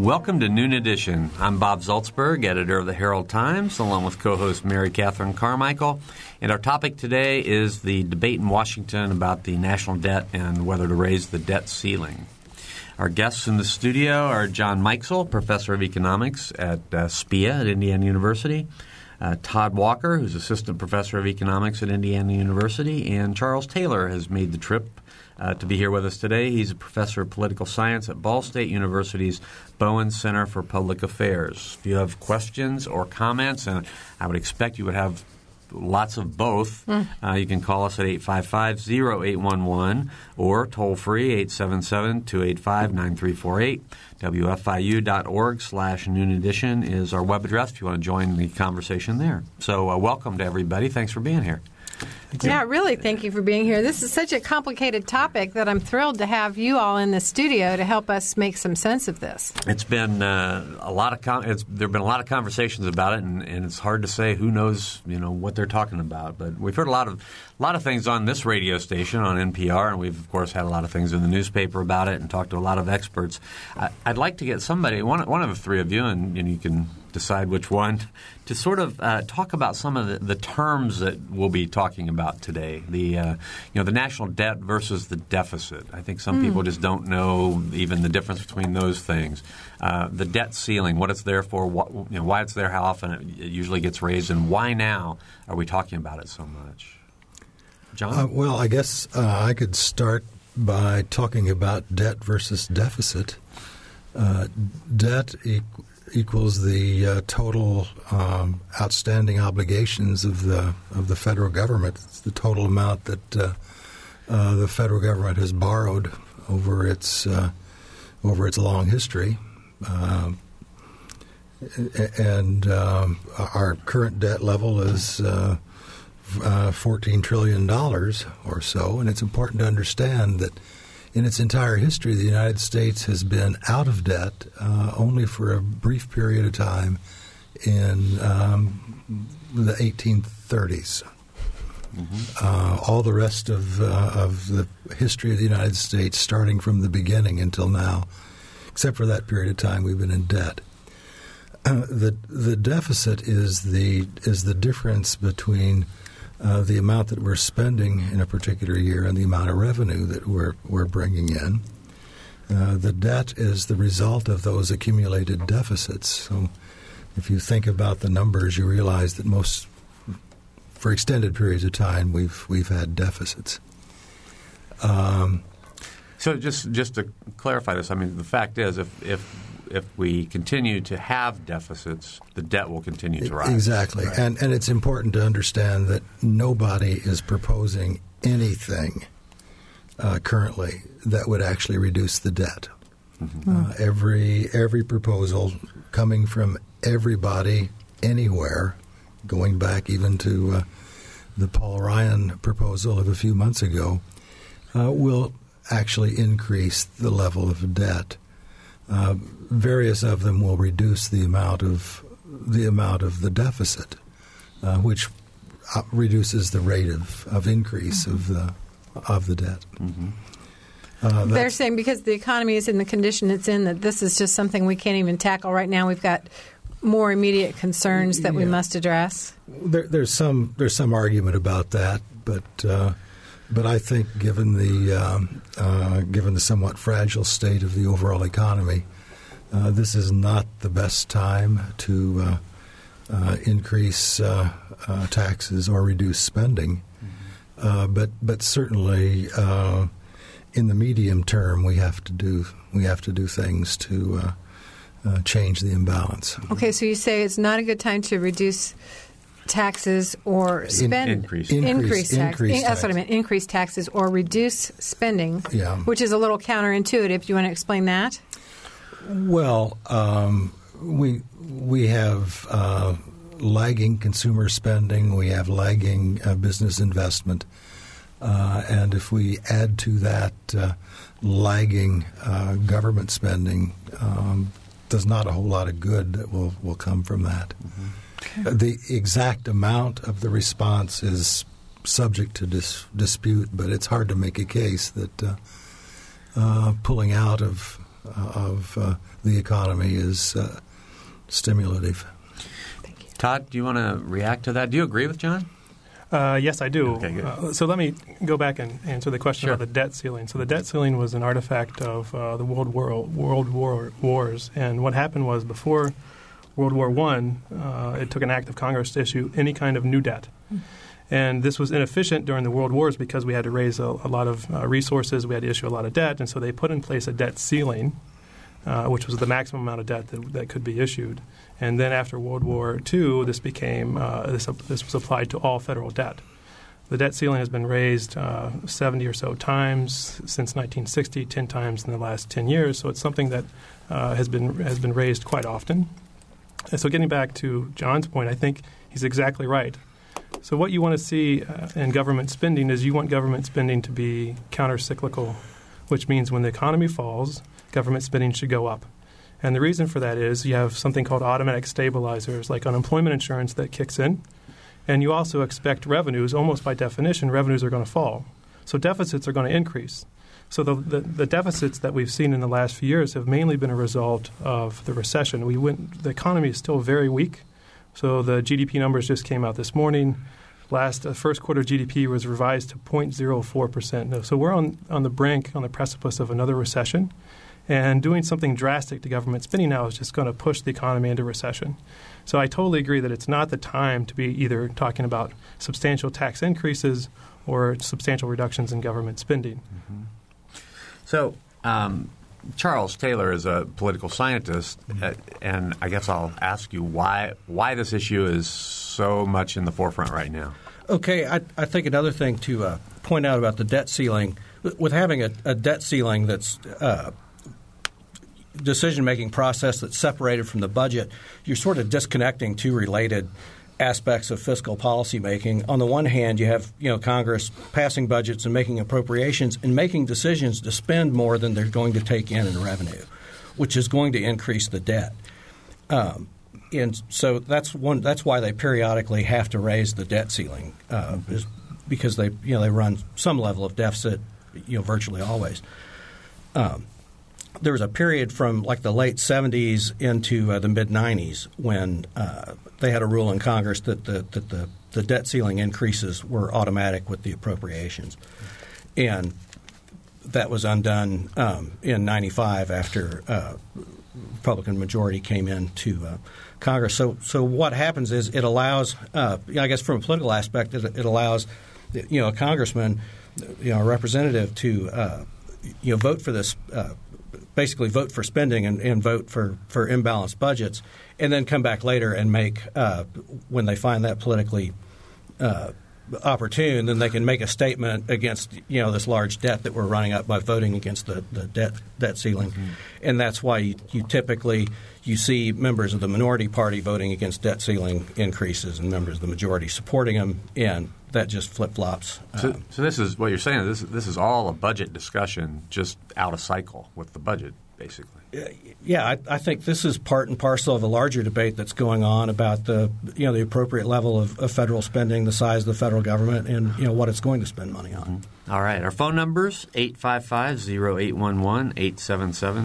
Welcome to Noon Edition. I'm Bob Zaltsberg, editor of the Herald Times, along with co host Mary Catherine Carmichael. And our topic today is the debate in Washington about the national debt and whether to raise the debt ceiling. Our guests in the studio are John Mikesell, professor of economics at uh, SPEA at Indiana University, uh, Todd Walker, who's assistant professor of economics at Indiana University, and Charles Taylor has made the trip uh, to be here with us today. He's a professor of political science at Ball State University's Bowen Center for Public Affairs. If you have questions or comments, and I would expect you would have lots of both. Mm. Uh, you can call us at 855-0811 or toll free 877-285-9348. WFIU.org slash noon edition is our web address if you want to join the conversation there. So uh, welcome to everybody. Thanks for being here. Yeah, really, thank you for being here. This is such a complicated topic that I'm thrilled to have you all in the studio to help us make some sense of this. It's been uh, a lot of con- there have been a lot of conversations about it, and, and, it's hard to say who knows you know what they're talking about. But we've heard a lot of a lot of things on this radio station on NPR, and we've of course had a lot of things in the newspaper about it, and talked to a lot of experts. I, would like to get somebody one one of the three of you, and, and you can decide which one, to sort of uh, talk about some of the, the, terms that we'll be talking about today. The uh, you know the national debt versus the deficit. I think some mm. people just don't know even the difference between those things. Uh, the debt ceiling, what it's there for, what, you know, why it's there, how often it, it, usually gets raised, and why now are we talking about it so much? John. Uh, well, I guess uh, I could start by talking about debt versus deficit. Uh, debt e- equals the uh, total um, outstanding obligations of the of the federal government. It's the total amount that uh, uh, the federal government has borrowed over its over its long history. Um, and um, our current debt level is uh, uh, $14 trillion or so. And it's important to understand that in its entire history, the United States has been out of debt uh, only for a brief period of time in um, the 1830s. Mm-hmm. Uh, all the rest of uh, of the history of the United States, starting from the beginning until now, except for that period of time, we've been in debt. Uh, the the deficit is the is the difference between uh, the amount that we're spending in a particular year and the amount of revenue that we're, we're bringing in. Uh, the debt is the result of those accumulated deficits. So if you think about the numbers, you realize that most, for extended periods of time, we've, we've had deficits. Um, so just just to clarify this, I mean, the fact is, if if if we continue to have deficits, the debt will continue to rise. Exactly. Right. And, and it's important to understand that nobody is proposing anything uh, currently that would actually reduce the debt. Mm-hmm. Uh, every every proposal coming from everybody anywhere, going back even to uh, the Paul Ryan proposal of a few months ago, uh, will actually increase the level of debt. Uh, various of them will reduce the amount of the amount of the deficit, uh, which uh, reduces the rate of, of increase mm-hmm. of the of the debt. Mm-hmm. Uh, They're saying because the economy is in the condition it's in that this is just something we can't even tackle right now. We've got more immediate concerns that yeah. we must address. There, there's some there's some argument about that, but uh, but I think given the um, uh, given the somewhat fragile state of the overall economy, uh, this is not the best time to uh, uh increase uh, uh, taxes or reduce spending. Mm-hmm. but but certainly in the medium term, we have to do we have to do things to change the imbalance. Okay, so you say it's not a good time to reduce taxes or spend In, increase increase, tax, increase in, that's what I meant increase taxes or reduce spending, yeah. which is a little counterintuitive. Do you want to explain that? Well, um, we we have uh, lagging consumer spending, we have lagging uh, business investment, uh, and if we add to that uh, lagging uh, government spending, um, there's not a whole lot of good that will, will come from that. Mm-hmm. The exact amount of the response is subject to dis- dispute, but it's hard to make a case that uh, uh, pulling out of of the economy is stimulative. Thank you, Todd, do you want to react to that? Do you agree with John? Uh, yes, I do. Okay, uh, so let me go back and answer the question sure. about the debt ceiling. So the debt ceiling was an artifact of uh, the World War World War Wars, and what happened was before World War One, uh, it took an act of Congress to issue any kind of new debt. And this was inefficient during the World Wars because we had to raise a, a lot of uh, resources, we had to issue a lot of debt, and so they put in place a debt ceiling, uh, which was the maximum amount of debt that, that could be issued. And then after World War II, this became uh, this, this, was applied to all federal debt. The debt ceiling has been raised uh, 70 or so times since 1960, 10 times in the last 10 years. So it's something that uh, has been has been raised quite often. And so getting back to John's point, I think he's exactly right. So what you want to see uh, in government spending is you want government spending to be countercyclical, which means when the economy falls, government spending should go up. And the reason for that is you have something called automatic stabilizers, like unemployment insurance, that kicks in. And you also expect revenues, almost by definition, revenues are going to fall. So deficits are going to increase. So the, the, the, deficits that we've seen in the last few years have mainly been a result of the recession. We went, the economy is still very weak. So the GDP numbers just came out this morning. Last uh, first quarter GDP was revised to 0.04 percent. So we're on on the brink, on the precipice of another recession. And doing something drastic to government spending now is just going to push the economy into recession. So I totally agree that it's not the time to be either talking about substantial tax increases or substantial reductions in government spending. Mm-hmm. So, um, Charles Taylor is a political scientist, mm-hmm. uh, and I guess I'll ask you why why this issue is so much in the forefront right now. Okay, I, I think another thing to uh, point out about the debt ceiling, with having a, a debt ceiling that's uh, decision making process that's separated from the budget, you're sort of disconnecting two related aspects of fiscal policy making. On the one hand, you have you know Congress passing budgets and making appropriations and making decisions to spend more than they're going to take in in revenue, which is going to increase the debt. Um, and so that's one. That's why they periodically have to raise the debt ceiling, uh, is because they you know they run some level of deficit, you know, virtually always. Um, there was a period from like the late 70s into uh, the mid 90s when uh, they had a rule in Congress that the, that the, the debt ceiling increases were automatic with the appropriations. And that was undone um, in 95 after uh, Republican majority came into uh, Congress. So, so what happens is it allows, uh, I guess from a political aspect, it, it, allows you know a congressman, you know, a representative to uh, you know vote for this basically vote for spending and, and, vote for, for imbalanced budgets, and then come back later and make uh, when they find that politically uh, opportune, then they can make a statement against you know this large debt that we're running up by voting against the, the debt debt ceiling, mm-hmm. and that's why you, you, typically you see members of the minority party voting against debt ceiling increases and members of the majority supporting them, and that just flip flops. So, um, so, this is what you're saying. This this is all a budget discussion, just out of cycle with the budget, basically. Yeah, I, I, think this is part and parcel of a larger debate that's going on about the you know the appropriate level of, of federal spending, the size of the federal government, and you know what it's going to spend money on. Mm-hmm. All right, our phone numbers 855-0811,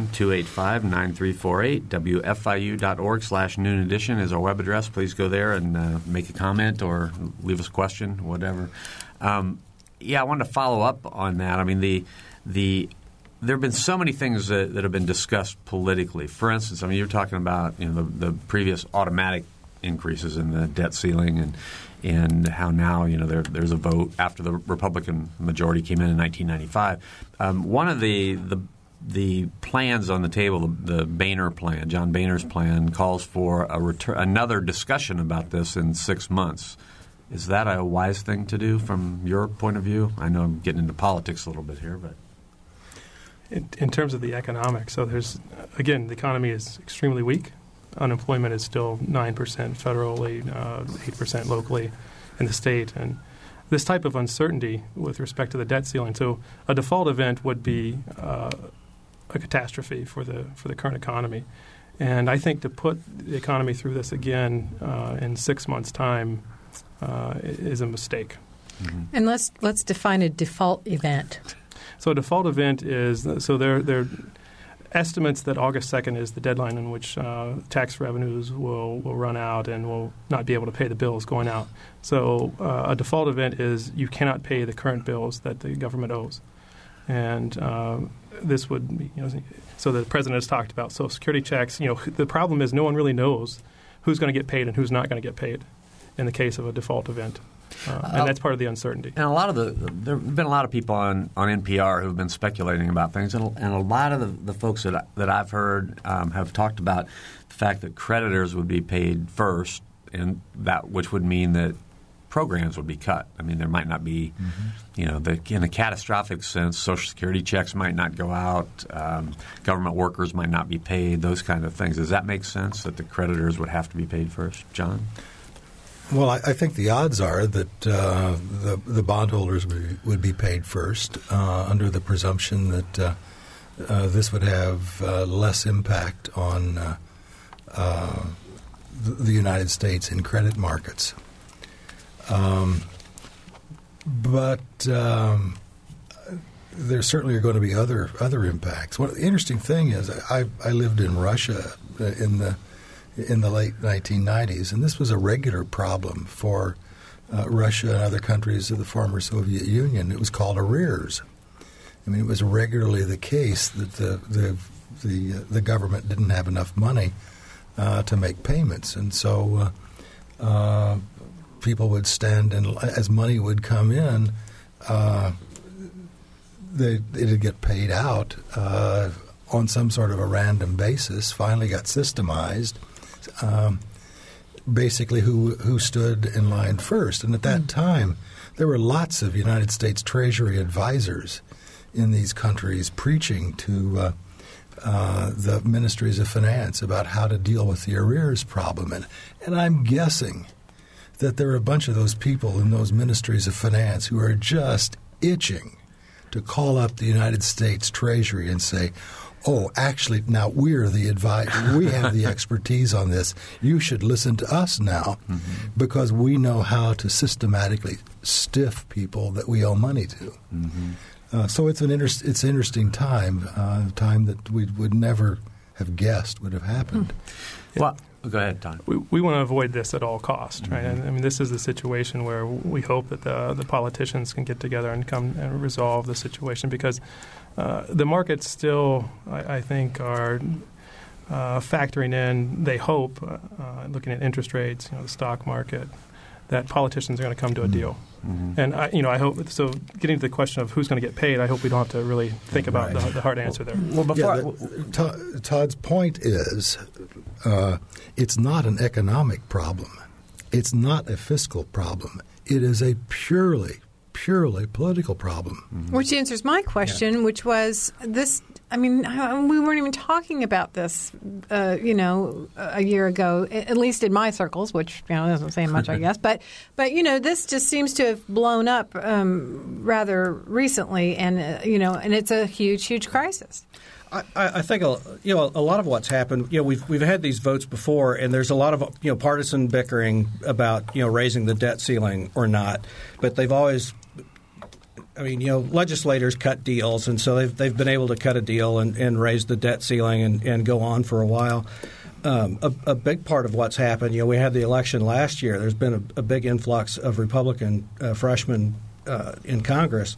877-285-9348, wfiu.org slash noon edition is our web address. Please go there and uh, make a comment or leave us a question, whatever. Um, yeah, I wanted to follow up on that. I mean, the the there have been so many things that, that, have been discussed politically. For instance, I mean, you're talking about you know the, the previous automatic increases in the debt ceiling and and how now you know there, there's a vote after the Republican majority came in in 1995. Um, one of the the the plans on the table, the, the Boehner plan, John Boehner's plan, calls for a return, another discussion about this in six months. Is that a wise thing to do from your point of view? I know I'm getting into politics a little bit here, but in, in terms of the economics, so there's again the economy is extremely weak. Unemployment is still nine percent federally, uh, eight percent locally in the state, and this type of uncertainty with respect to the debt ceiling. So a default event would be uh, a catastrophe for the for the current economy. And I think to put the economy through this again uh, in six months' time uh, is a mistake. Mm-hmm. And let's let's define a default event. So a default event is so there there estimates that August 2nd is the deadline in which uh, tax revenues will, will run out and will not be able to pay the bills going out. So uh, a default event is you cannot pay the current bills that the government owes. And uh, this would, be, you know, so the president has talked about Social Security checks. You know, the problem is no one really knows who's going to get paid and who's not going to get paid in the case of a default event. Uh, and that's part of the uncertainty. And a lot of the there have been a lot of people on, on NPR who have been speculating about things, and, and a lot of the, the folks that I, that I've heard um, have talked about the fact that creditors would be paid first, and that which would mean that programs would be cut. I mean, there might not be, mm-hmm. you know, the, in a catastrophic sense, Social Security checks might not go out, um, government workers might not be paid, those kind of things. Does that make sense that the creditors would have to be paid first, John? Well, I, I think the odds are that uh, the the bondholders would be, paid first uh, under the presumption that uh, uh this would have uh, less impact on uh, the United States in credit markets. Um, but um, there certainly are going to be other other impacts. One the interesting thing is, I, I lived in Russia in the in the late 1990s, and this was a regular problem for uh, Russia and other countries of the former Soviet Union. It was called arrears. I mean, it was regularly the case that the the the, uh, the government didn't have enough money uh, to make payments, and so uh, uh, people would stand and as money would come in, uh, they it'd get paid out on some sort of a random basis. Finally, got systemized um, basically who who stood in line first. And at that mm. time, there were lots of United States Treasury advisors in these countries preaching to uh, uh, the ministries of finance about how to deal with the arrears problem. And, and I'm guessing that there are a bunch of those people in those ministries of finance who are just itching to call up the United States Treasury and say, oh, actually, now we're the advisor. We have the expertise on this. You should listen to us now mm-hmm. because we know how to systematically stiff people that we owe money to. Mm-hmm. Uh, so it's an inter- it's an interesting time, uh, time that we would never have guessed would have happened. Hmm. Well, go ahead, Tom. We, we want to avoid this at all costs, right? Mm-hmm. I mean, this is the situation where we hope that the the politicians can get together and come and resolve the situation because uh, the markets still, I, I think, are uh, factoring in. They hope, uh, uh, looking at interest rates, you know, the stock market, that politicians are going to come to a deal. Mm-hmm. And I, you know, I hope so. Getting to the question of who's going to get paid, I hope we don't have to really think about right. the, the, hard answer there. Well, before yeah, the, Todd's point is, uh, it's not an economic problem. It's not a fiscal problem. It is a purely purely political problem. Mm-hmm. Which answers my question, yeah. which was this. I mean, we weren't even talking about this, uh, you know, a year ago. At least in my circles, which you know doesn't say much, I guess. But, but you know, this just seems to have blown up um, rather recently, and uh, you know, and it's a huge, huge crisis. I, I, think you know a lot of what's happened. You know, we've we've had these votes before, and there's a lot of you know partisan bickering about you know raising the debt ceiling or not. But they've always I mean, you know, legislators cut deals, and so they've they've been able to cut a deal and, and raise the debt ceiling and, and go on for a while. Um, a, a, big part of what's happened, you know, we had the election last year. There's been a, a big influx of Republican uh, freshmen uh, in Congress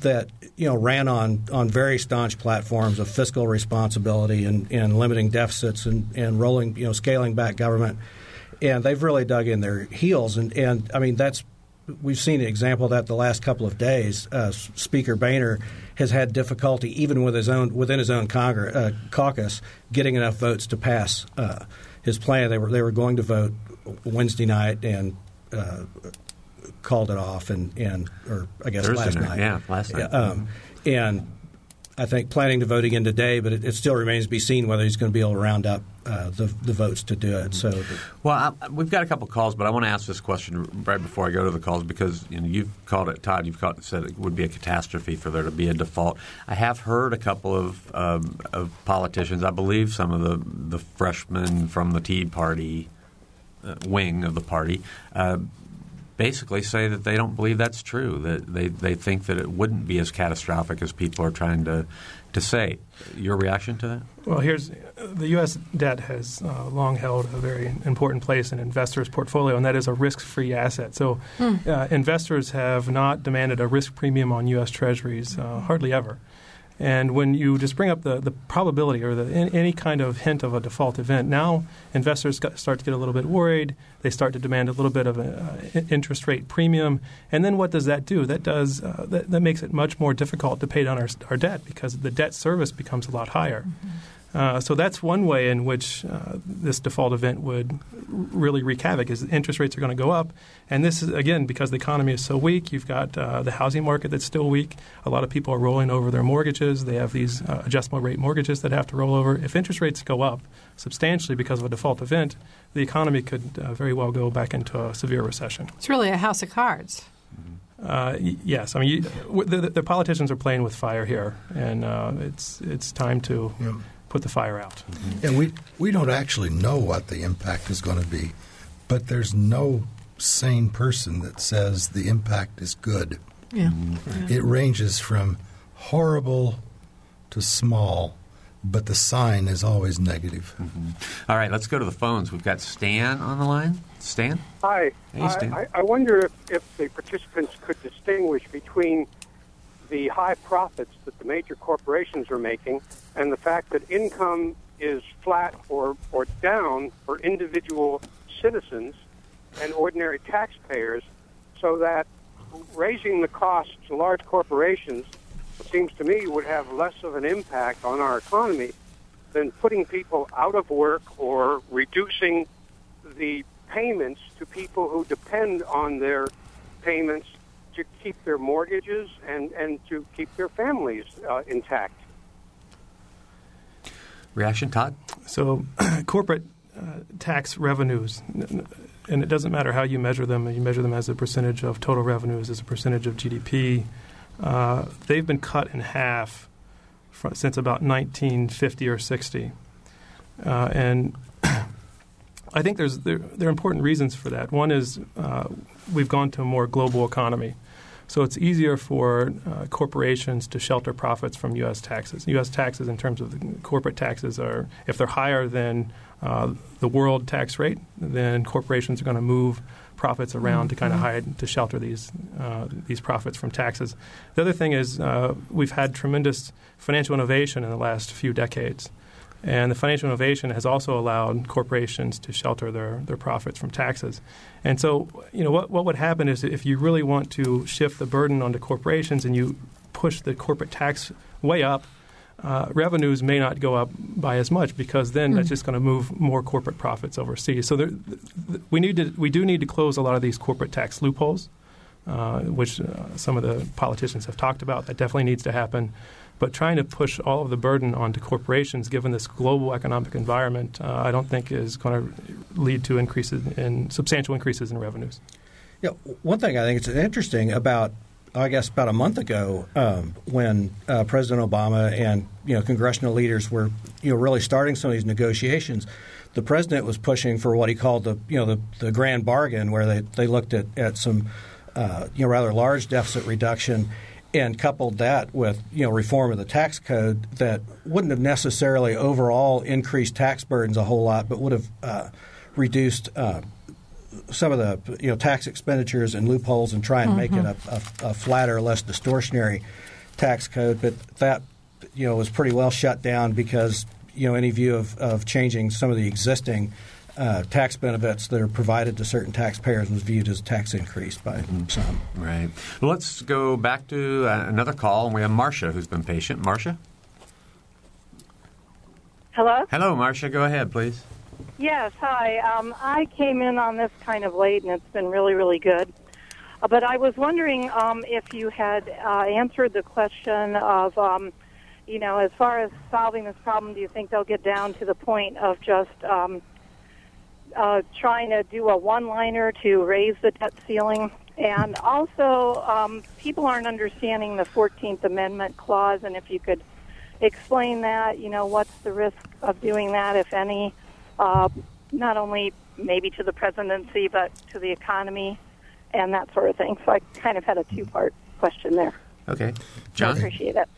that you know ran on on very staunch platforms of fiscal responsibility and, and limiting deficits and, and rolling, you know, scaling back government. And they've really dug in their heels, and, and I mean that's we've seen an example of that the last couple of days. Uh, Speaker Boehner has had difficulty, even with his own within his own Congress, uh, caucus, getting enough votes to pass uh, his plan. They were they were going to vote Wednesday night and uh, called it off, and, and or I guess Thursday last night, night. Yeah, last night. Um, and I think, planning to vote again today, but it, it, still remains to be seen whether he's going to be able to round up uh, the, the votes to do it. So, well, I, we've got a couple calls, but I want to ask this question right before I go to the calls because you know you've called it, Todd. You've called, said it would be a catastrophe for there to be a default. I have heard a couple of um, of politicians, I believe some of the the freshmen from the Tea Party uh, wing of the party. Uh, basically say that they don't believe that's true. That they, they think that it wouldn't be as catastrophic as people are trying to to say. Your reaction to that? Well, here's the U.S. debt has uh, long held a very important place in investors' portfolio, and that is a risk-free asset. So, mm. uh, investors have not demanded a risk premium on U.S. Treasuries uh, hardly ever. And when you just bring up the, the probability or the, any kind of hint of a default event, now investors start to get a little bit worried. They start to demand a little bit of an interest rate premium. And then what does that do? That does uh, that, that, makes it much more difficult to pay down our, our debt because the debt service becomes a lot higher. Mm-hmm. Uh, so that's one way in which uh, this default event would really wreak havoc. Is interest rates are going to go up, and this is again because the economy is so weak. You've got uh, the housing market that's still weak. A lot of people are rolling over their mortgages. They have these uh, adjustable rate mortgages that have to roll over. If interest rates go up substantially because of a default event, the economy could uh, very well go back into a severe recession. It's really a house of cards. Uh, yes, I mean you, the, the, politicians are playing with fire here, and uh, it's it's time to put the fire out. Mm-hmm. And we we don't actually know what the impact is going to be, but there's no sane person that says the impact is good. Yeah. Mm-hmm. It ranges from horrible to small, but the sign is always negative. Mm-hmm. All right, let's go to the phones. We've got Stan on the line. Stan? Hi. Hey, Stan. I, I wonder if, if the participants could distinguish between the high profits that the major corporations are making and the fact that income is flat or, or down for individual citizens and ordinary taxpayers, so that raising the costs to large corporations seems to me would have less of an impact on our economy than putting people out of work or reducing the payments to people who depend on their payments to keep their mortgages and, and to keep their families uh, intact. Reaction, Todd? So, corporate uh, tax revenues, and it doesn't matter how you measure them, you measure them as a percentage of total revenues, as a percentage of GDP, uh, they've been cut in half for, since about 1950 or 60. Uh, and I think there's there, there, are important reasons for that. One is uh, we've gone to a more global economy. So it's easier for uh, corporations to shelter profits from U.S. taxes. U.S. taxes, in terms of the corporate taxes, are if they're higher than uh, the world tax rate, then corporations are going to move profits around mm-hmm. to kind of hide to shelter these uh, these profits from taxes. The other thing is uh, we've had tremendous financial innovation in the last few decades. And the financial innovation has also allowed corporations to shelter their, their profits from taxes. And so, you know, what, what would happen is if you really want to shift the burden onto corporations and you push the corporate tax way up, uh, revenues may not go up by as much because then mm. that's just going to move more corporate profits overseas. So there, we need to we do need to close a lot of these corporate tax loopholes, uh, which uh, some of the politicians have talked about. That definitely needs to happen. But trying to push all of the burden onto corporations, given this global economic environment, uh, I don't think is going to lead to increases in substantial increases in revenues. Yeah, one thing I think it's interesting about I guess about a month ago, um, when uh, President Obama and you know congressional leaders were you know really starting some of these negotiations, the president was pushing for what he called the you know the, the grand bargain, where they, they looked at at some uh, you know rather large deficit reduction and coupled that with you know reform of the tax code that wouldn't have necessarily overall increased tax burdens a whole lot, but would have uh, reduced uh, some of the you know tax expenditures and loopholes and try and mm-hmm. make it mm-hmm. a, a, a, flatter, less distortionary tax code. But that you know was pretty well shut down because you know any view of, of changing some of the existing uh, tax benefits that are provided to certain taxpayers was viewed as a tax increase by mm-hmm. some. Right. Well, let's go back to uh, another call, and we have Marcia who's been patient. Marcia? Hello? Hello, Marcia. Go ahead, please. Yes, hi. Um, I came in on this kind of late, and it's been really, really good. Uh, but I was wondering um, if you had uh, answered the question of um, you know, as far as solving this problem, do you think they'll get down to the point of just um, uh, trying to do a one-liner to raise the debt ceiling? And also, um, people aren't understanding the 14th Amendment clause, and if you could explain that, you know, what's the risk of doing that, if any, uh, not only maybe to the presidency, but to the economy and that sort of thing. So I kind of had a two-part question there. Okay. John? I appreciate it.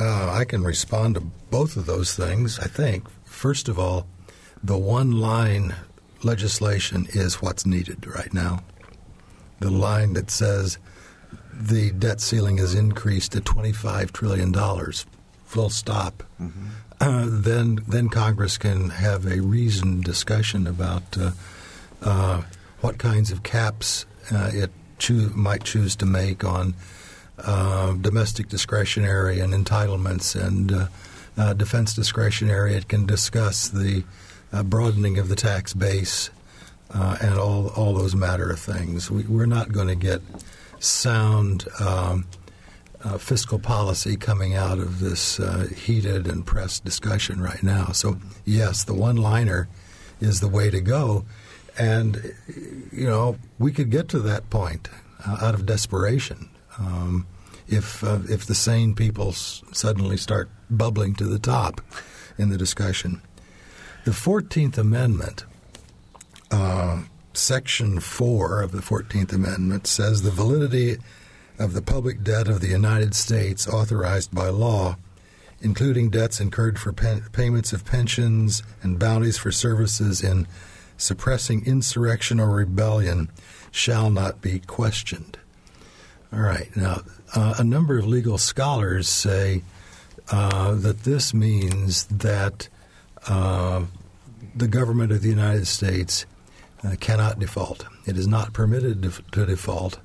Uh, I can respond to both of those things, I think. First of all, the one line legislation is what's needed right now. The line that says the debt ceiling is increased to $25 trillion, full stop. Mm-hmm. Uh, then, then Congress can have a reasoned discussion about uh, uh, what kinds of caps uh, it choo- might choose to make on uh, domestic discretionary and entitlements and uh, uh, defense discretionary. It can discuss the uh, broadening of the tax base uh, and all all those matter of things. We, are not going to get sound um, uh, fiscal policy coming out of this heated and pressed discussion right now. So yes, the one liner is the way to go. And, you know, we could get to that point uh, out of desperation um, if uh, if the sane people s- suddenly start bubbling to the top in the discussion. The Fourteenth Amendment, uh, Section Four of the Fourteenth Amendment, says the validity of the public debt of the United States authorized by law, including debts incurred for pen- payments of pensions and bounties for services in suppressing insurrection or rebellion, shall not be questioned. All right. Now, uh, a number of legal scholars say uh, that this means that uh, the government of the United States uh, cannot default. It is not permitted to, to default.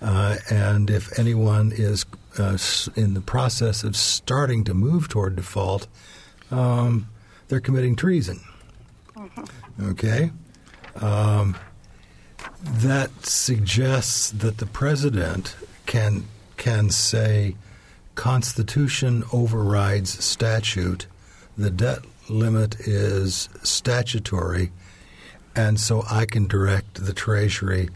Uh, and if anyone is uh, in the process of starting to move toward default, um, they're committing treason. Mm-hmm. Okay? Um, that suggests that the president can can say Constitution overrides statute. The debt limit is statutory, and so I can direct the Treasury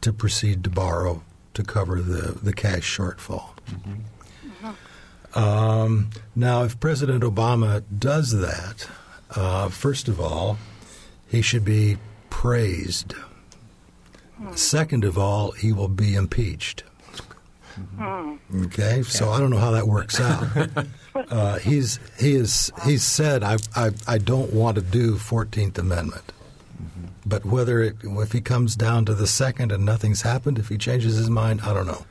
to proceed to borrow to cover the, the cash shortfall. Mm-hmm. Um, now, if President Obama does that, uh, first of all, he should be praised. Second of all, he will be impeached. Okay, so I don't know how that works out. Uh, he's he is he's said I, I I don't want to do Fourteenth Amendment, but whether it, if he comes down to the second and nothing's happened, if he changes his mind, I don't know.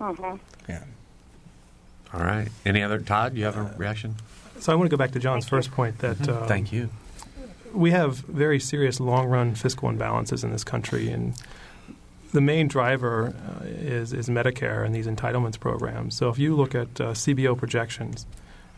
Mm-hmm. Yeah. All right. Any other Todd? You have a reaction? So I want to go back to John's first point that mm-hmm. um, thank you we have very serious long run fiscal imbalances in this country, and the main driver uh, is, is Medicare and these entitlements programs. So if you look at uh, CBO projections,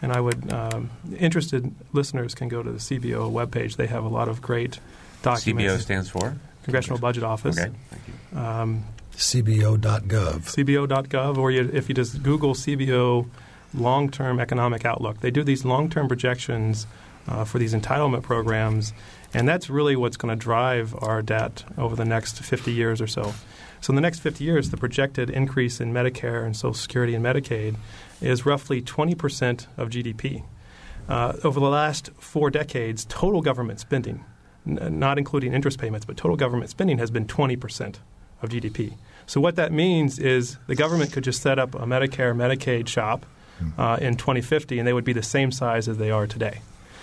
and I would um, interested listeners can go to the CBO webpage. They have a lot of great documents. CBO stands for Congressional Budget Office. Okay, thank you. Um, CBO.gov. CBO.gov, or you, if you just Google CBO long term economic outlook, they do these long term projections uh, for these entitlement programs, and that's really what's going to drive our debt over the next 50 years or so. So in the next 50 years, the projected increase in Medicare and Social Security and Medicaid is roughly 20% of GDP. Uh, over the last four decades, total government spending, n- not including interest payments, but total government spending has been 20% of GDP. So what that means is the government could just set up a Medicare Medicaid shop uh, in 2050, and they would be the same size as they are today.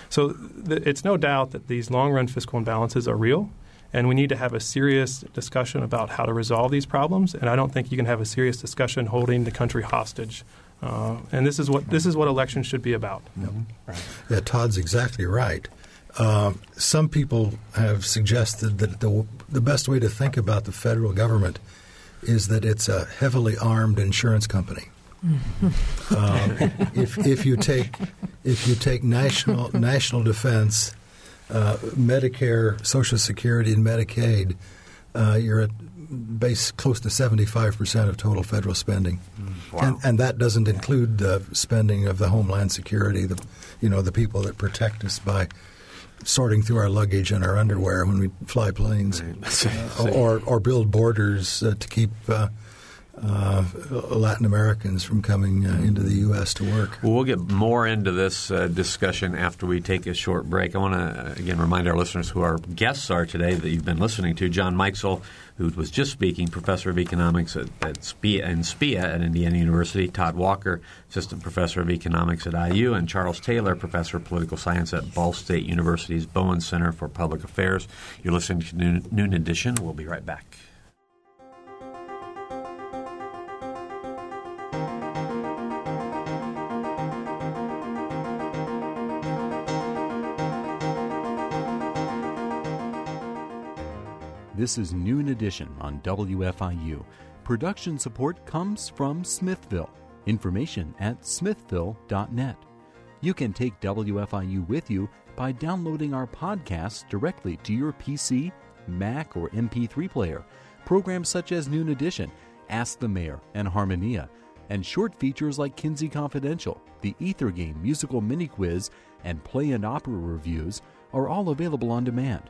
So th- it's no doubt that these long run fiscal imbalances are real, and we need to have a serious discussion about how to resolve these problems. And I don't think you can have a serious discussion holding the country hostage. Uh, and this is what this is what elections should be about. Mm-hmm. Right. Yeah, Todd's exactly right. Uh, some people have suggested that the the best way to think about the federal government is that it's a heavily armed insurance company um, if, if you take if you take national national defense, uh, Medicare, Social Security, and Medicaid, uh, you're at base close to 75% of total federal spending. Mm, wow. And, and that doesn't include the spending of the Homeland Security, the you know the people that protect us by sorting through our luggage and our underwear when we fly planes, uh, or or build borders uh, to keep uh, uh, Latin Americans from coming uh, into the U.S. to work. Well, we'll get more into this uh, discussion after we take a short break. I want to again remind our listeners who our guests are today that you've been listening to. John Mikesell, who was just speaking, professor of economics at, at SPEA, in SPEA at Indiana University. Todd Walker, assistant professor of economics at IU, and Charles Taylor, professor of political science at Ball State University's Bowen Center for Public Affairs. You're listening to Noon, Noon Edition. We'll be right back. This is Noon Edition on WFIU. Production support comes from Smithville. Information at smithville.net. You can take WFIU with you by downloading our podcasts directly to your PC, Mac, or MP3 player. Programs such as Noon Edition, Ask the Mayor, and Harmonia, and short features like Kinsey Confidential, the Ether Game musical mini quiz, and play and opera reviews are all available on demand.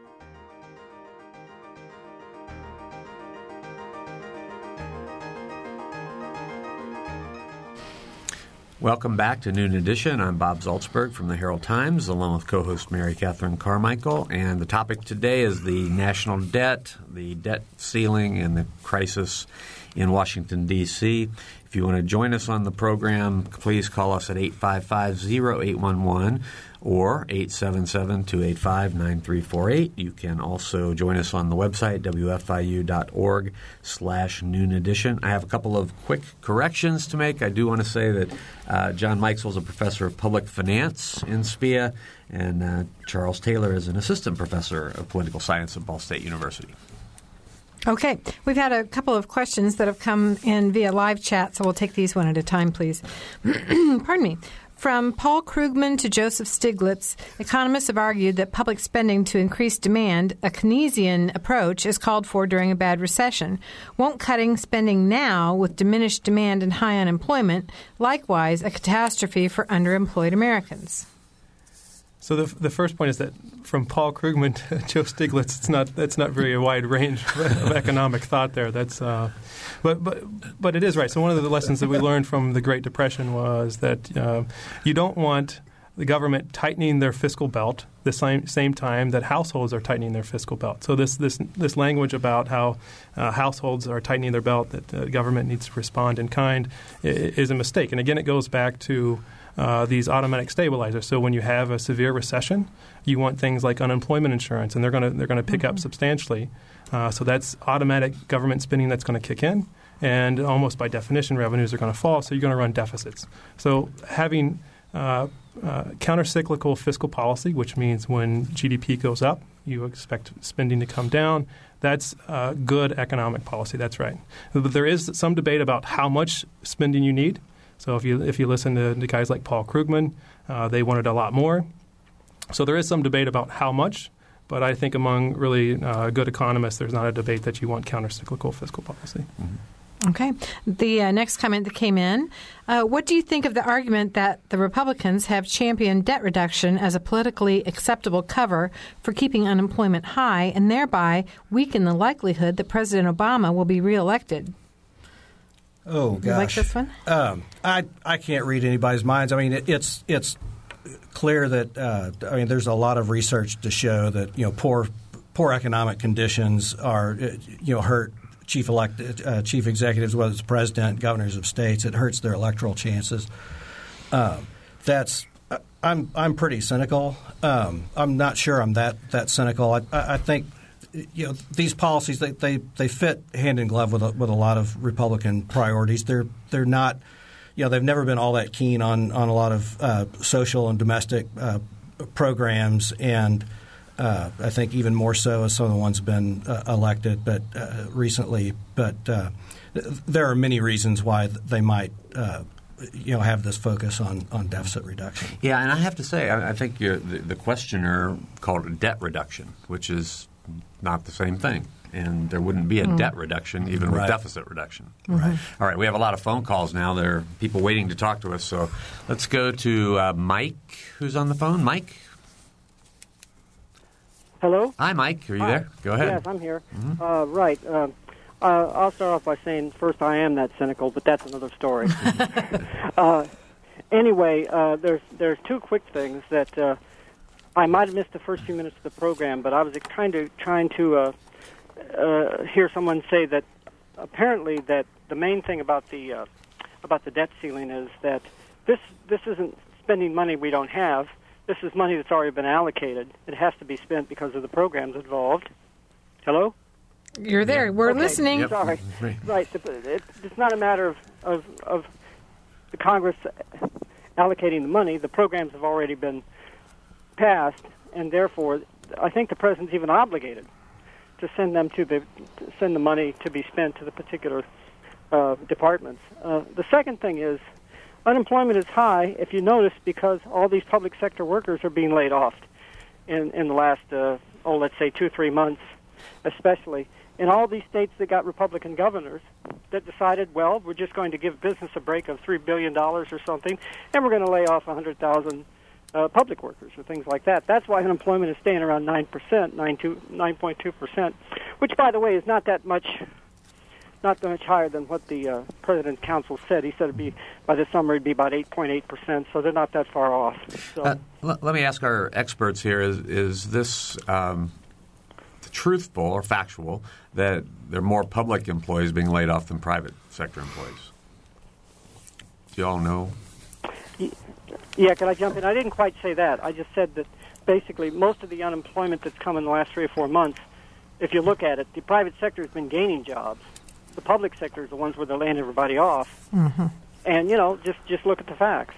Welcome back to Noon Edition. I'm Bob Zaltsberg from the Herald Times, along with co-host Mary Catherine Carmichael. And the topic today is the national debt, the debt ceiling, and the crisis in Washington, D.C. If you want to join us on the program, please call us at 855-0811 or 877-285-9348. You can also join us on the website, wfiu.org slash noon edition. I have a couple of quick corrections to make. I do want to say that uh, John Mikesell is a professor of public finance in SPEA, and uh, Charles Taylor is an assistant professor of political science at Ball State University. Okay, we've had a couple of questions that have come in via live chat, so we'll take these one at a time, please. Pardon me. From Paul Krugman to Joseph Stiglitz, economists have argued that public spending to increase demand, a Keynesian approach, is called for during a bad recession. Won't cutting spending now with diminished demand and high unemployment likewise a catastrophe for underemployed Americans? So the, the first point is that from Paul Krugman to Joe Stiglitz, it's not that's not very a wide range of economic thought there. That's uh, but but but it is right. So one of the lessons that we learned from the Great Depression was that uh, you don't want the government tightening their fiscal belt the same same time that households are tightening their fiscal belt. So this this this language about how uh, households are tightening their belt that uh, government needs to respond in kind is a mistake. And again, it goes back to uh, these automatic stabilizers. So when you have a severe recession, you want things like unemployment insurance, and they're going to they're going to pick mm-hmm. up substantially. Uh, so that's automatic government spending that's going to kick in, and almost by definition, revenues are going to fall. So you're going to run deficits. So having uh, uh, countercyclical fiscal policy, which means when GDP goes up, you expect spending to come down. That's uh, good economic policy. That's right. But there is some debate about how much spending you need. So if you if you listen to, to guys like Paul Krugman, uh, they wanted a lot more. So there is some debate about how much, but I think among really uh, good economists, there's not a debate that you want countercyclical fiscal policy. Mm-hmm. Okay. The uh, next comment that came in uh, What do you think of the argument that the Republicans have championed debt reduction as a politically acceptable cover for keeping unemployment high and thereby weaken the likelihood that President Obama will be reelected? Oh gosh, you like this one? Um, I I can't read anybody's minds. I mean, it, it's it's clear that uh, I mean, there's a lot of research to show that you know poor poor economic conditions are uh, you know hurt chief elected uh, chief executives, whether it's president, governors of states. It hurts their electoral chances. Um, that's I'm I'm pretty cynical. Um, I'm not sure I'm that that cynical. I, I think you know these policies they, they, they fit hand in glove with a, with a lot of Republican priorities. They're they're not you know they've never been all that keen on on a lot of uh, social and domestic uh, programs, and uh, I think even more so as some of the ones been uh, elected, but uh, recently. But uh, there are many reasons why they might. you know, have this focus on, on deficit reduction. Yeah, and I have to say, I, I think the, the questioner called it debt reduction, which is not the same thing and there wouldn't be a mm. debt reduction even right. with deficit reduction. Mm-hmm. Right. All right. We have a lot of phone calls now. There are people waiting to talk to us. So let's go to uh, Mike, who's on the phone. Mike. Hello. Hi, Mike. Are you Hi. there? Go ahead. Yes, I'm here. Mm-hmm. Uh, right. Uh, uh, I'll start off by saying first I am that cynical, but that's another story. Uh, anyway, uh, there's there's two quick things that I might have missed the first few minutes of the program, but I was trying to trying to uh, hear someone say that apparently that the main thing about the uh, about the debt ceiling is that this this isn't spending money we don't have. This is money that's already been allocated. It has to be spent because of the programs involved. Hello. You're there. We're okay. listening. Yep. Sorry. Right. It's not a matter of, of of the Congress allocating the money. The programs have already been passed, and therefore, I think the president's even obligated to send them to the to send the money to be spent to the particular uh, departments. Uh, the second thing is unemployment is high. If you notice, because all these public sector workers are being laid off in in the last uh, oh let's say two three months, especially in all these states that got Republican governors that decided, well, we're just going to give business a break of three billion dollars or something, and we're going to lay off a hundred thousand uh, public workers or things like that. That's why unemployment is staying around 9%, 9.2%, which, by the way, is not that much not that much higher than what the uh, President's Council said. He said it'd be by the summer it'd be about 8.8 percent, so they're not that far off. So, uh, l- let me ask our experts here: Is is this um, truthful or factual that there are more public employees being laid off than private sector employees? Do you all know? Yeah, can I jump in? I didn't quite say that. I just said that basically most of the unemployment that's come in the last three or four months, if you look at it, the private sector has been gaining jobs. The public sector is the ones where they're laying everybody off. Mm-hmm. And you know, just just look at the facts.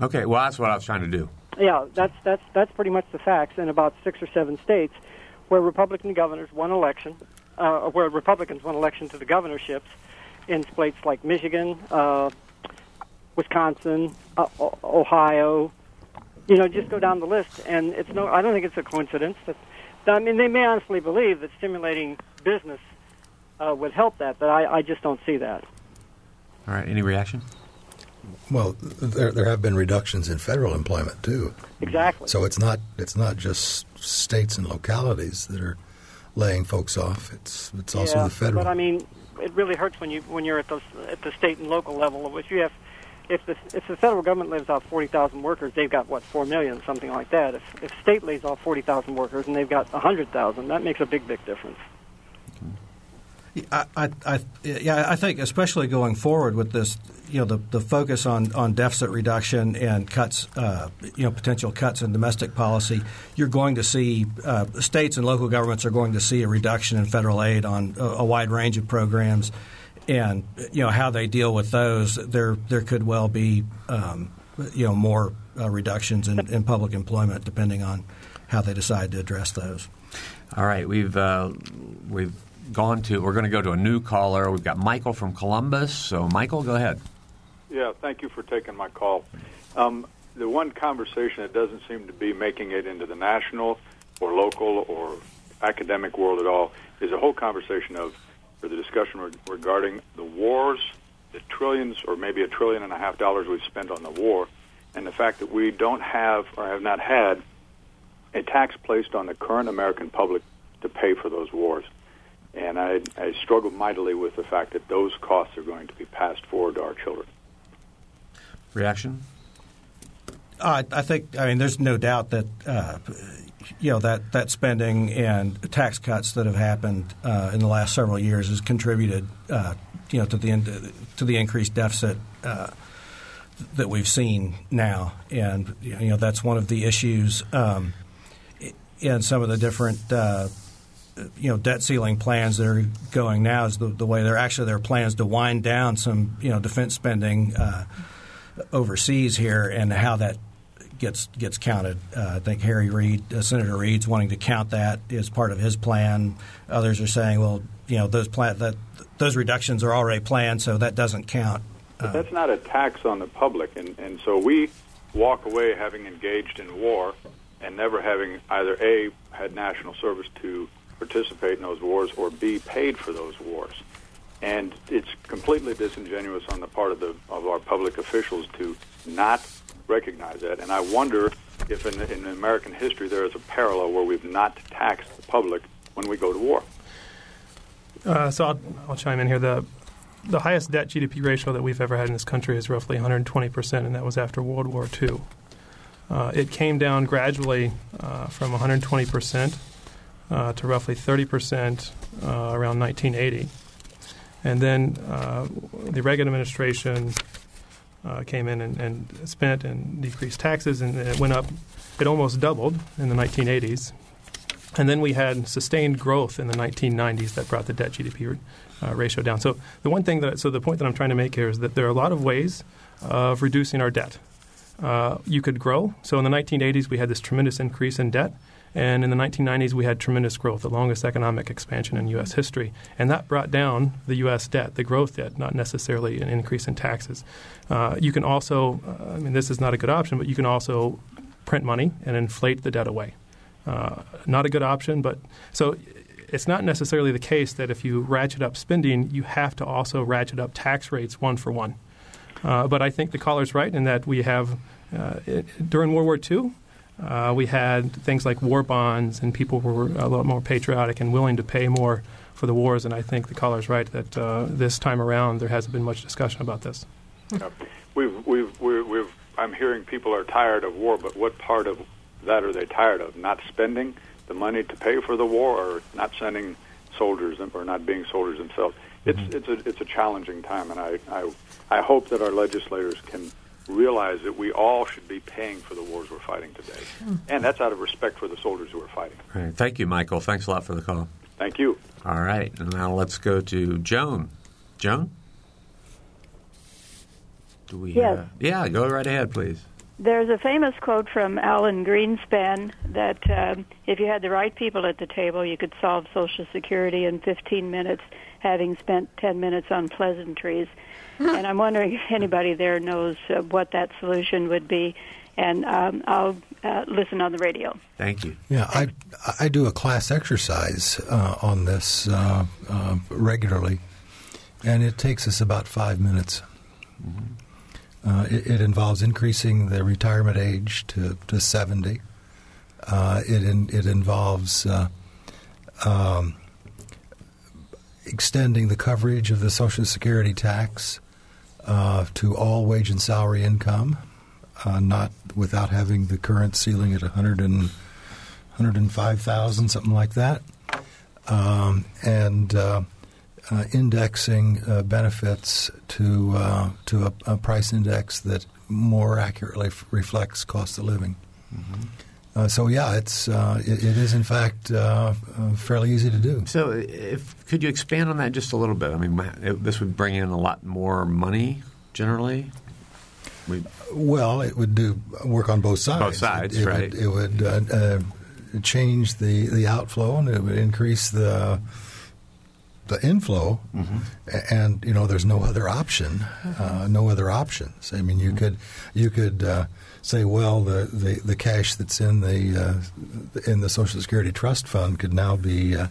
Okay, well that's what I was trying to do. Yeah, that's that's that's pretty much the facts in about six or seven states where Republican governors won election, uh, where Republicans won election to the governorships in states like Michigan, uh, Wisconsin, uh, Ohio. You know, just go down the list, and it's no. I don't think it's a coincidence. That, I mean, they may honestly believe that stimulating business uh, would help that, but I, I just don't see that. All right. Any reaction? Well, there there have been reductions in federal employment too. Exactly. So it's not it's not just states and localities that are laying folks off. It's it's also yeah, the federal. But I mean, it really hurts when you when you're at the at the state and local level. If you have if the if the federal government lays off forty thousand workers, they've got what four million, something like that. If if state lays off forty thousand workers and they've got hundred thousand, that makes a big big difference. I, I, I, yeah, I think especially going forward with this, you know, the, the focus on, on deficit reduction and cuts, uh, you know, potential cuts in domestic policy, you're going to see uh, states and local governments are going to see a reduction in federal aid on a, a wide range of programs and you know how they deal with those, there there could well be um, you know more uh, reductions in, in, public employment depending on how they decide to address those. All right, we've uh, we've gone to. We're going to go to a new caller. We've got Michael from Columbus. So, Michael, go ahead. Yeah, thank you for taking my call. Um, the one conversation that doesn't seem to be making it into the national or local or academic world at all is a whole conversation of for the discussion re- regarding the wars, the trillions or maybe a trillion and a half dollars we've spent on the war, and the fact that we don't have or have not had a tax placed on the current American public to pay for those wars. And I, I struggle mightily with the fact that those costs are going to be passed forward to our children. Reaction? Uh, I think. I mean, there's no doubt that uh, you know that that spending and tax cuts that have happened uh, in the last several years has contributed, uh, you know, to the to the increased deficit uh, that we've seen now, and you know that's one of the issues um, in some of the different. Uh, you know, debt ceiling plans that are going now is the, the way they're actually their plans to wind down some you know defense spending uh, overseas here and how that gets gets counted. Uh, I think Harry Reid, uh, Senator Reid's wanting to count that as part of his plan. Others are saying, well, you know, those plan that those reductions are already planned, so that doesn't count. But that's not a tax on the public, and and so we walk away having engaged in war and never having either a had national service to participate in those wars or b paid for those wars. And it's completely disingenuous on the part of the of our public officials to not recognize that. And I wonder if in, in American history there is a parallel where we've not taxed the public when we go to war. Uh, so I'll, I'll chime in here. The the highest debt GDP ratio that we've ever had in this country is roughly 120 percent, and that was after World War II. Uh, it came down gradually uh, from 120 percent uh, to roughly 30 percent uh, around 1980, and then uh, the Reagan administration uh, came in and, and, spent and decreased taxes, and it went up. It almost doubled in the 1980s, and then we had sustained growth in the 1990s that brought the debt GDP uh, ratio down. So the one thing that so the point that I'm trying to make here is that there are a lot of ways of reducing our debt. Uh, you could grow. So in the 1980s, we had this tremendous increase in debt. And in the 1990s, we had tremendous growth, the longest economic expansion in U.S. history. And that brought down the U.S. debt, the growth debt, not necessarily an increase in taxes. Uh, you can also, uh, I mean, this is not a good option, but you can also print money and inflate the debt away. Uh, not a good option, but so it's not necessarily the case that if you ratchet up spending, you have to also ratchet up tax rates one for one. Uh, but I think the caller's right in that we have, uh, it, during World War II, uh, we had things like war bonds, and people were a lot more patriotic and willing to pay more for the wars. And I think the caller's right that uh, this time around there hasn't been much discussion about this. We've, we've, we've, we've, I'm hearing people are tired of war, but what part of that are they tired of? Not spending the money to pay for the war, or not sending soldiers, or not being soldiers themselves? It's mm-hmm. it's a it's a challenging time, and I I, I hope that our legislators can realize that we all should be paying for the wars we're fighting today. Mm. And that's out of respect for the soldiers who are fighting. Right. Thank you, Michael. Thanks a lot for the call. Thank you. All right. And now let's go to Joan. Joan? Do we yes. Have, yeah, go right ahead, please. There's a famous quote from Alan Greenspan that um, if you had the right people at the table, you could solve Social Security in 15 minutes, having spent 10 minutes on pleasantries and I'm wondering if anybody there knows uh, what that solution would be. And um, I'll uh, listen on the radio. Thank you. Yeah, I, I do a class exercise uh, on this uh, uh, regularly, and it takes us about five minutes. Mm-hmm. Uh, it, it, involves increasing the retirement age to, to 70. it, in, it involves um, extending the coverage of the Social Security tax uh, to all wage and salary income, uh, not without having the current ceiling at 100 and, 105,000, something like that, um, and uh, uh indexing uh, benefits to uh, to a, a, price index that more accurately f- reflects cost of living. Mm-hmm. Uh, so yeah, it's uh, it, it is in fact uh, fairly easy to do. So, if could you expand on that just a little bit? I mean, it, this would bring in a lot more money generally. We, well, it would do work on both sides. Both sides, it, it right? Would, it would uh, uh, change the, the outflow and it would increase the the inflow, mm-hmm. and you know there's no other option, uh, no other options. I mean, you mm-hmm. could you could say, well, the, the, the cash that's in the uh, in the Social Security Trust Fund could now be uh,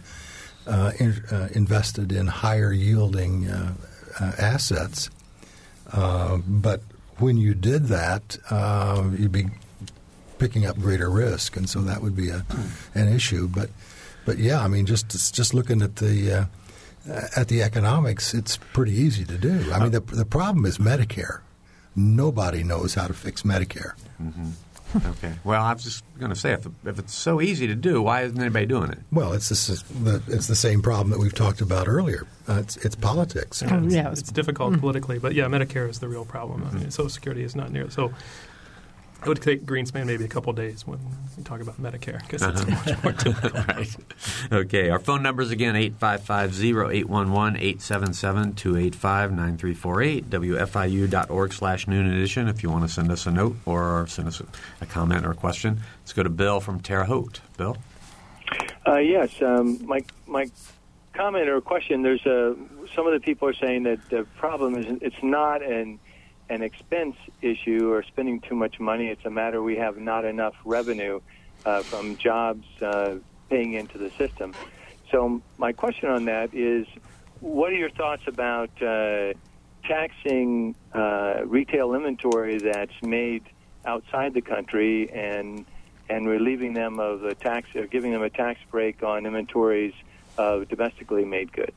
uh, in, uh, invested in higher yielding uh, uh, assets. but when you did that, you'd be picking up greater risk, and so that would be a, an issue. But but yeah, I mean, just just looking at the at the economics, it's pretty easy to do. I mean, the the problem is Medicare nobody knows how to fix Medicare. Mm-hmm. Okay. Well, I was just going to say, if, if it's so easy to do, why isn't anybody doing it? Well, it's the, it's the same problem that we've talked about earlier. Uh, it's, it's politics. Yeah, it's, yeah, it's, it's difficult mm-hmm. politically, but yeah, Medicare is the real problem. I mean, Social Security is not near so. It would take Greenspan maybe a couple days when we talk about Medicare because uh-huh. it's much more difficult. right. Okay. Our phone numbers again 855-0811-877-285-9348 wfiu.org slash noon edition if you want to send us a note or send us a comment or a question. Let's go to Bill from Terre Haute. Bill? Uh, yes. Um, my, my comment or question, there's a, some of the people are saying that the problem is it's not an an expense issue or spending too much money. It's a matter we have not enough revenue uh, from jobs uh, paying into the system. So my question on that is, what are your thoughts about uh, taxing uh, retail inventory that's made outside the country and and relieving them of a tax or giving them a tax break on inventories of domestically made goods?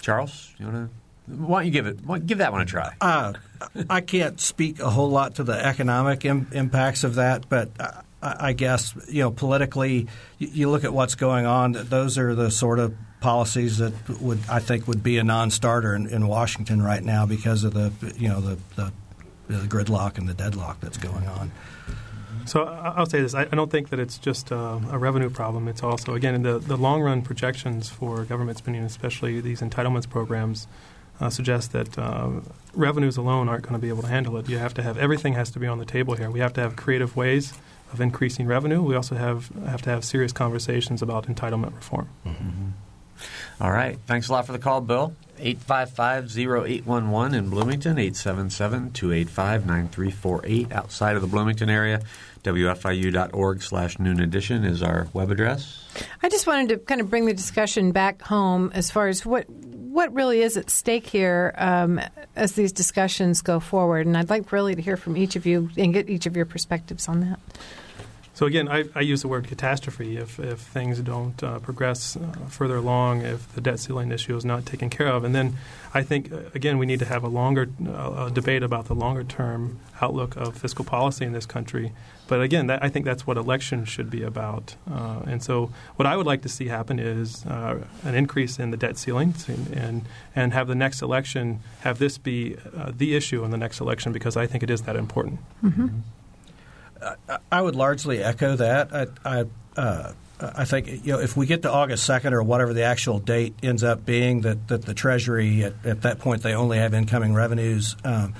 Charles, you want to? Why don't you give it? Give that one a try. Uh, I can't speak a whole lot to the economic Im- impacts of that, but I, I guess you know politically, you, you look at what's going on. Those are the sort of policies that would I think would be a non-starter in, in Washington right now because of the you know the, the, the gridlock and the deadlock that's going on. So I'll say this: I don't think that it's just a, a revenue problem. It's also, again, the the long run projections for government spending, especially these entitlements programs, uh, suggest that uh, revenues alone aren't going to be able to handle it. You have to have everything has to be on the table here. We have to have creative ways of increasing revenue. We also have have to have serious conversations about entitlement reform. Mm-hmm. All right. Thanks a lot for the call, Bill. 855-0811 in Bloomington, 877-285-9348 outside of the Bloomington area. WFIU.org slash noon edition is our web address. I just wanted to kind of bring the discussion back home as far as what what really is at stake here um, as these discussions go forward. And I'd like really to hear from each of you and get each of your perspectives on that. So again, I, I, use the word catastrophe if, if things don't uh, progress uh, further along, if the debt ceiling issue is not taken care of, and then I think uh, again we need to have a longer uh, debate about the longer term outlook of fiscal policy in this country. But again, that, I think that's what elections should be about. Uh, and so, what I would like to see happen is uh, an increase in the debt ceiling, and, and, and have the next election have this be the issue in the next election because I think it is that important. Mm-hmm. I would largely echo that. I, I, uh, I think you know if we get to August second or whatever the actual date ends up being, that, that the Treasury at, at that point they only have incoming revenues. Um,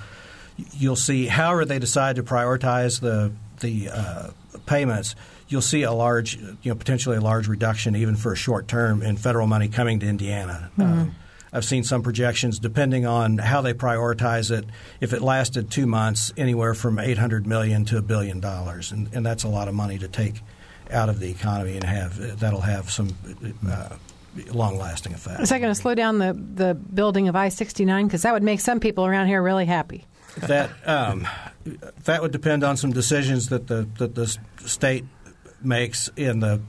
you'll see however they decide to prioritize the the uh, payments. You'll see a large, you know, potentially a large reduction even for a short term in federal money coming to Indiana. Mm-hmm. Um, I've seen some projections, depending on how they prioritize it. If it lasted two months, anywhere from 800 million to a billion dollars, and, and that's a lot of money to take out of the economy and have that'll have some uh, long-lasting effect. Is that going to slow down the the building of I-69? Because that would make some people around here really happy. That um, that would depend on some decisions that the that the state makes in the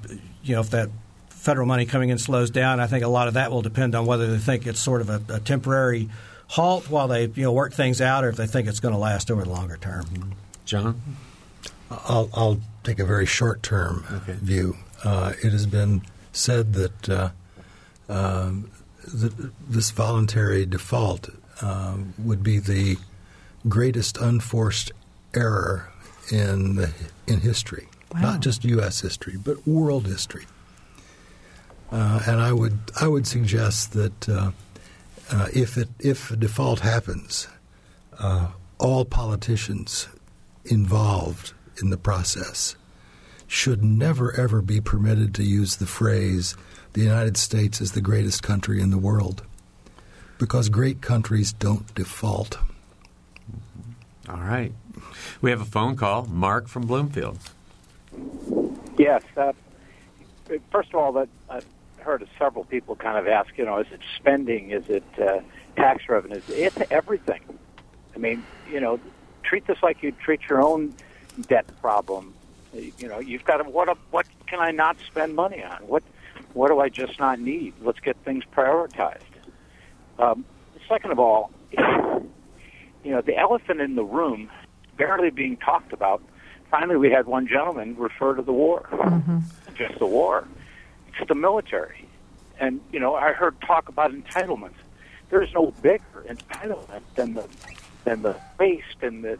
you know if that federal money coming in slows down, I think a lot of that will depend on whether they think it's sort of a, a temporary halt while they you know work things out, or if they think it's going to last over the longer term. John, I'll, I'll take a very short term okay. view. Uh, it has been said that uh, um, the, this voluntary default uh, would be the greatest unforced error in the, in history, wow. not just U.S. history, but world history. Uh, and I would I would suggest that uh, uh, if it if a default happens, uh, all politicians involved in the process should never ever be permitted to use the phrase "the United States is the greatest country in the world," because great countries don't default. All right, we have a phone call. Mark from Bloomfield. Yes. Uh, first of all, that uh, heard several people kind of ask, you know, is it spending? Is it uh, tax revenues? It's everything. I mean, you know, treat this like you treat your own debt problem. You know, you've got to what what can I not spend money on? What what do I just not need? Let's get things prioritized. Um, second of all, you know, the elephant in the room barely being talked about. Finally, we had one gentleman refer to the war, mm-hmm. just the war to the military. And, you know, I heard talk about entitlements. There's no bigger entitlement than the than the waste and the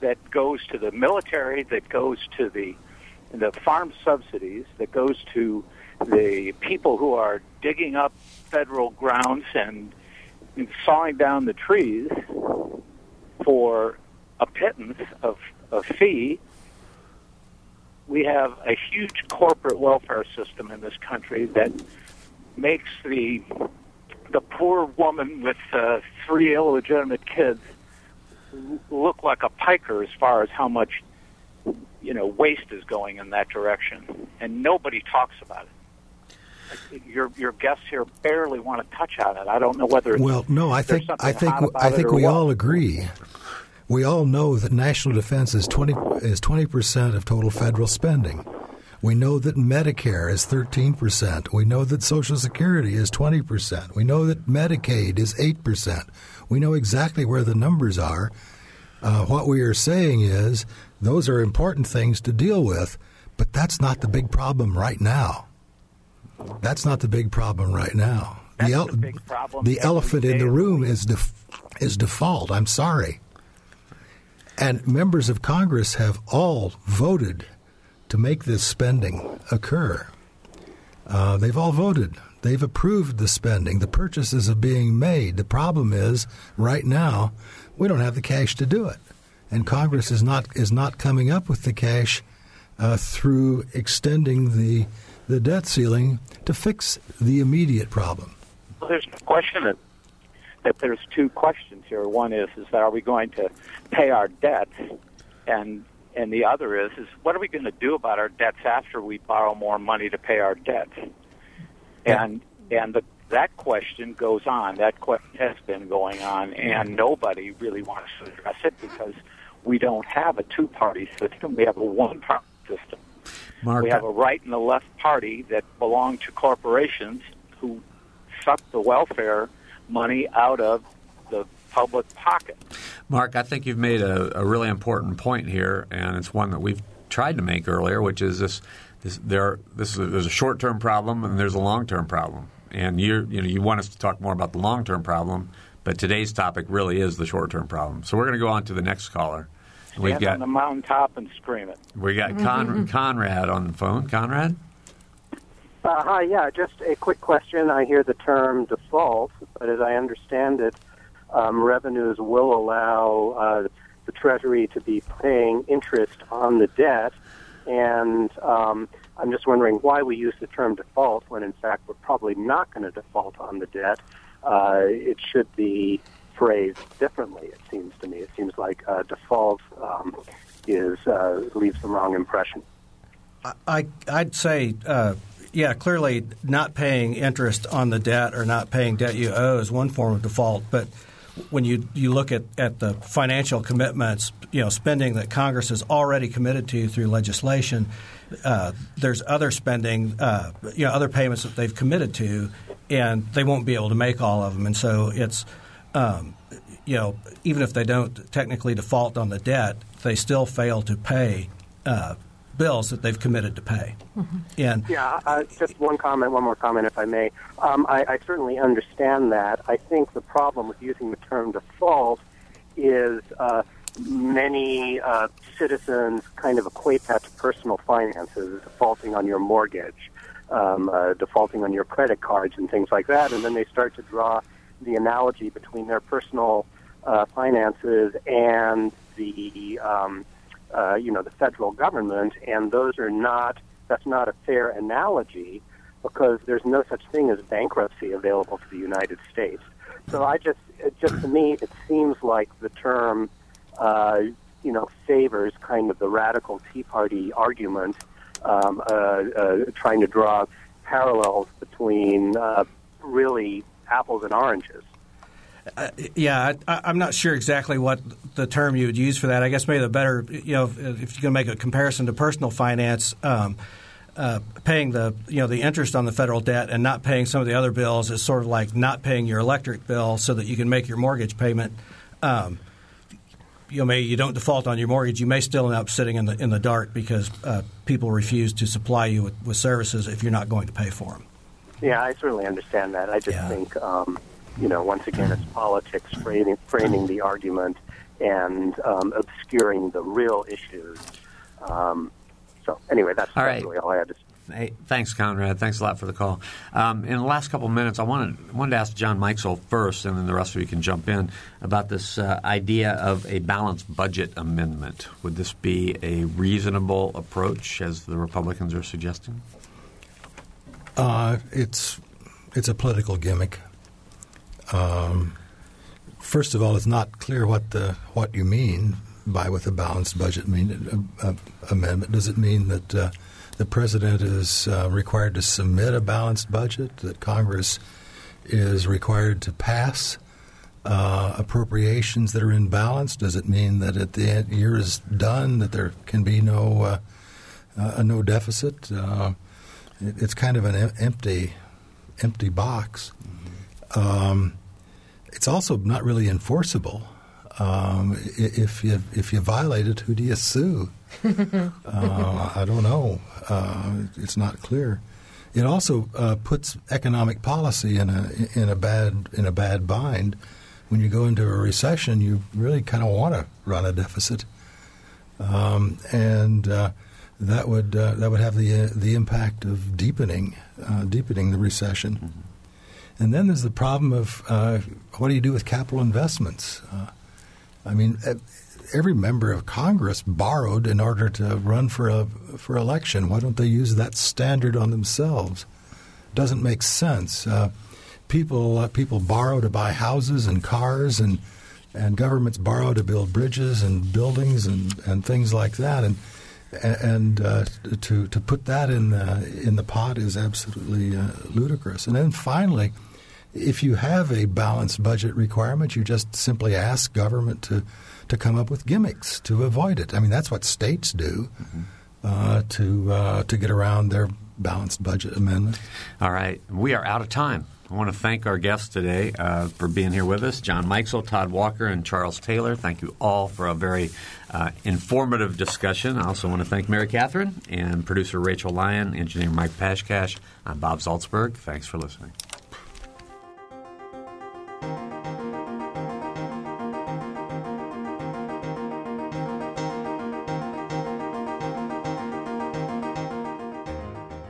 that goes to the military, that goes to the the farm subsidies, that goes to the people who are digging up federal grounds and sawing down the trees for a pittance of a fee. We have a huge corporate welfare system in this country that makes the the poor woman with uh, three illegitimate kids look like a piker as far as how much you know waste is going in that direction, and nobody talks about it your your guests here barely want to touch on it. I don't know whether well, no, I think I think I think we all agree. We all know that national defense is twenty is twenty percent of total federal spending. We know that Medicare is 13%. We know that Social Security is 20%. We know that Medicaid is 8%. We know exactly where the numbers are. Uh, what we are saying is those are important things to deal with, but that's not the big problem right now. That's not the big problem right now. That's the, el- the big problem. The elephant in the room is def- is default. I'm sorry. And members of Congress have all voted to make this spending occur. Uh, they've all voted. They've approved the spending. The purchases are being made. The problem is, right now, we don't have the cash to do it, and Congress is not is not coming up with the cash uh, through extending the the debt ceiling to fix the immediate problem? Well, there's no question that, that there's two questions here. One is is that are we going to pay our debts, and and the other is is what are we going to do about our debts after we borrow more money to pay our debts? And and the, that question goes on. That question has been going on, and nobody really wants to address it because we don't have a two-party system. We have a one-party system. Mark, we have a right and a left party that belong to corporations who suck the welfare money out of the public pocket. Mark, I think you've made a, a really important point here, and it's one that we've tried to make earlier, which is this: this there, this is a, there's a short-term problem and there's a long-term problem, and you you know you want us to talk more about the long-term problem, but today's topic really is the short-term problem. So we're going to go on to the next caller. Stand We've got, on the mountaintop and scream it. We got Con- Conrad on the phone. Conrad? Uh, hi, yeah, just a quick question. I hear the term default, but as I understand it, um, revenues will allow uh, the Treasury to be paying interest on the debt. And um, I'm just wondering why we use the term default when, in fact, we're probably not going to default on the debt. Uh, it should be phrased differently. It seems to me. It seems like uh, default um, is uh, leaves the wrong impression. I I'd say. Uh, yeah, clearly, not paying interest on the debt or not paying debt you owe is one form of default. But when you you look at, at the financial commitments, you know, spending that Congress has already committed to through legislation, uh, there's other spending, uh, you know, other payments that they've committed to, and they won't be able to make all of them. And so it's um, you know, even if they don't technically default on the debt, they still fail to pay uh, bills that they've committed to pay. Mm-hmm. And yeah, uh, just one comment, one more comment, if I may. Um, I, I certainly understand that. I think the problem with using the term default is uh, many uh, citizens kind of equate that to personal finances, defaulting on your mortgage, um, uh, defaulting on your credit cards, and things like that, and then they start to draw the analogy between their personal uh, finances and the um, uh, you know the federal government, and those are not that's not a fair analogy because there's no such thing as bankruptcy available to the United States. So I just it, just to me it seems like the term uh, you know favors kind of the radical Tea Party argument, um, uh, uh, trying to draw parallels between uh, really apples and oranges. Uh, yeah, I, am not sure exactly what the term you would use for that. I guess maybe the better, you know, if, if you're going to make a comparison to personal finance, um, uh, paying the you know the interest on the federal debt and not paying some of the other bills is sort of like not paying your electric bill so that you can make your mortgage payment. Um, you know, you don't default on your mortgage, you may still end up sitting in the in the dark because uh, people refuse to supply you with, with services if you're not going to pay for them. Yeah, I certainly understand that. I just yeah. think um, you know, once again, it's politics framing, framing the argument and um, obscuring the real issues. Um, so anyway, that's, all that's really all I had to say. Hey, thanks, Conrad. Thanks a lot for the call. Um, in the last couple of minutes, I wanted wanted to ask John Mikesell first, and then the rest of you can jump in about this uh, idea of a balanced budget amendment. Would this be a reasonable approach, as the Republicans are suggesting? Uh, it's it's a political gimmick. Um, first of all, it's not clear what the what you mean by with a balanced budget mean, uh, uh, amendment. Does it mean that uh, the president is uh, required to submit a balanced budget, that Congress is required to pass uh, appropriations that are in balance? Does it mean that at the end, year is done that there can be no uh, uh no deficit? It, it's kind of an em- empty empty box. Um, it's also not really enforceable. Um, if you if you violate it, who do you sue? uh, I don't know. Uh, it's not clear. It also uh, puts economic policy in a in a bad in a bad bind. When you go into a recession, you really kind of want to run a deficit, um, and uh, that would uh, that would have the uh, the impact of deepening deepening the recession. Mm-hmm. And then there's the problem of what do you do with capital investments? I mean, every member of Congress borrowed in order to run for a for election. Why don't they use that standard on themselves? Doesn't make sense. Uh, people uh, people borrow to buy houses and cars, and and governments borrow to build bridges and buildings and, and things like that. And and uh, to to put that in the in the pot is absolutely uh, ludicrous. And then finally if you have a balanced budget requirement, you just simply ask government to, to come up with gimmicks to avoid it. I mean, that's what states do mm-hmm. uh, to uh, to get around their balanced budget amendment. All right, we are out of time. I want to thank our guests today uh, for being here with us John Mikesell, Todd Walker, and Charles Taylor. Thank you all for a very uh, informative discussion. I also want to thank Mary Catherine and producer Rachel Lyon, engineer Mike Pashkash. I'm Bob Zaltsberg. Thanks for listening.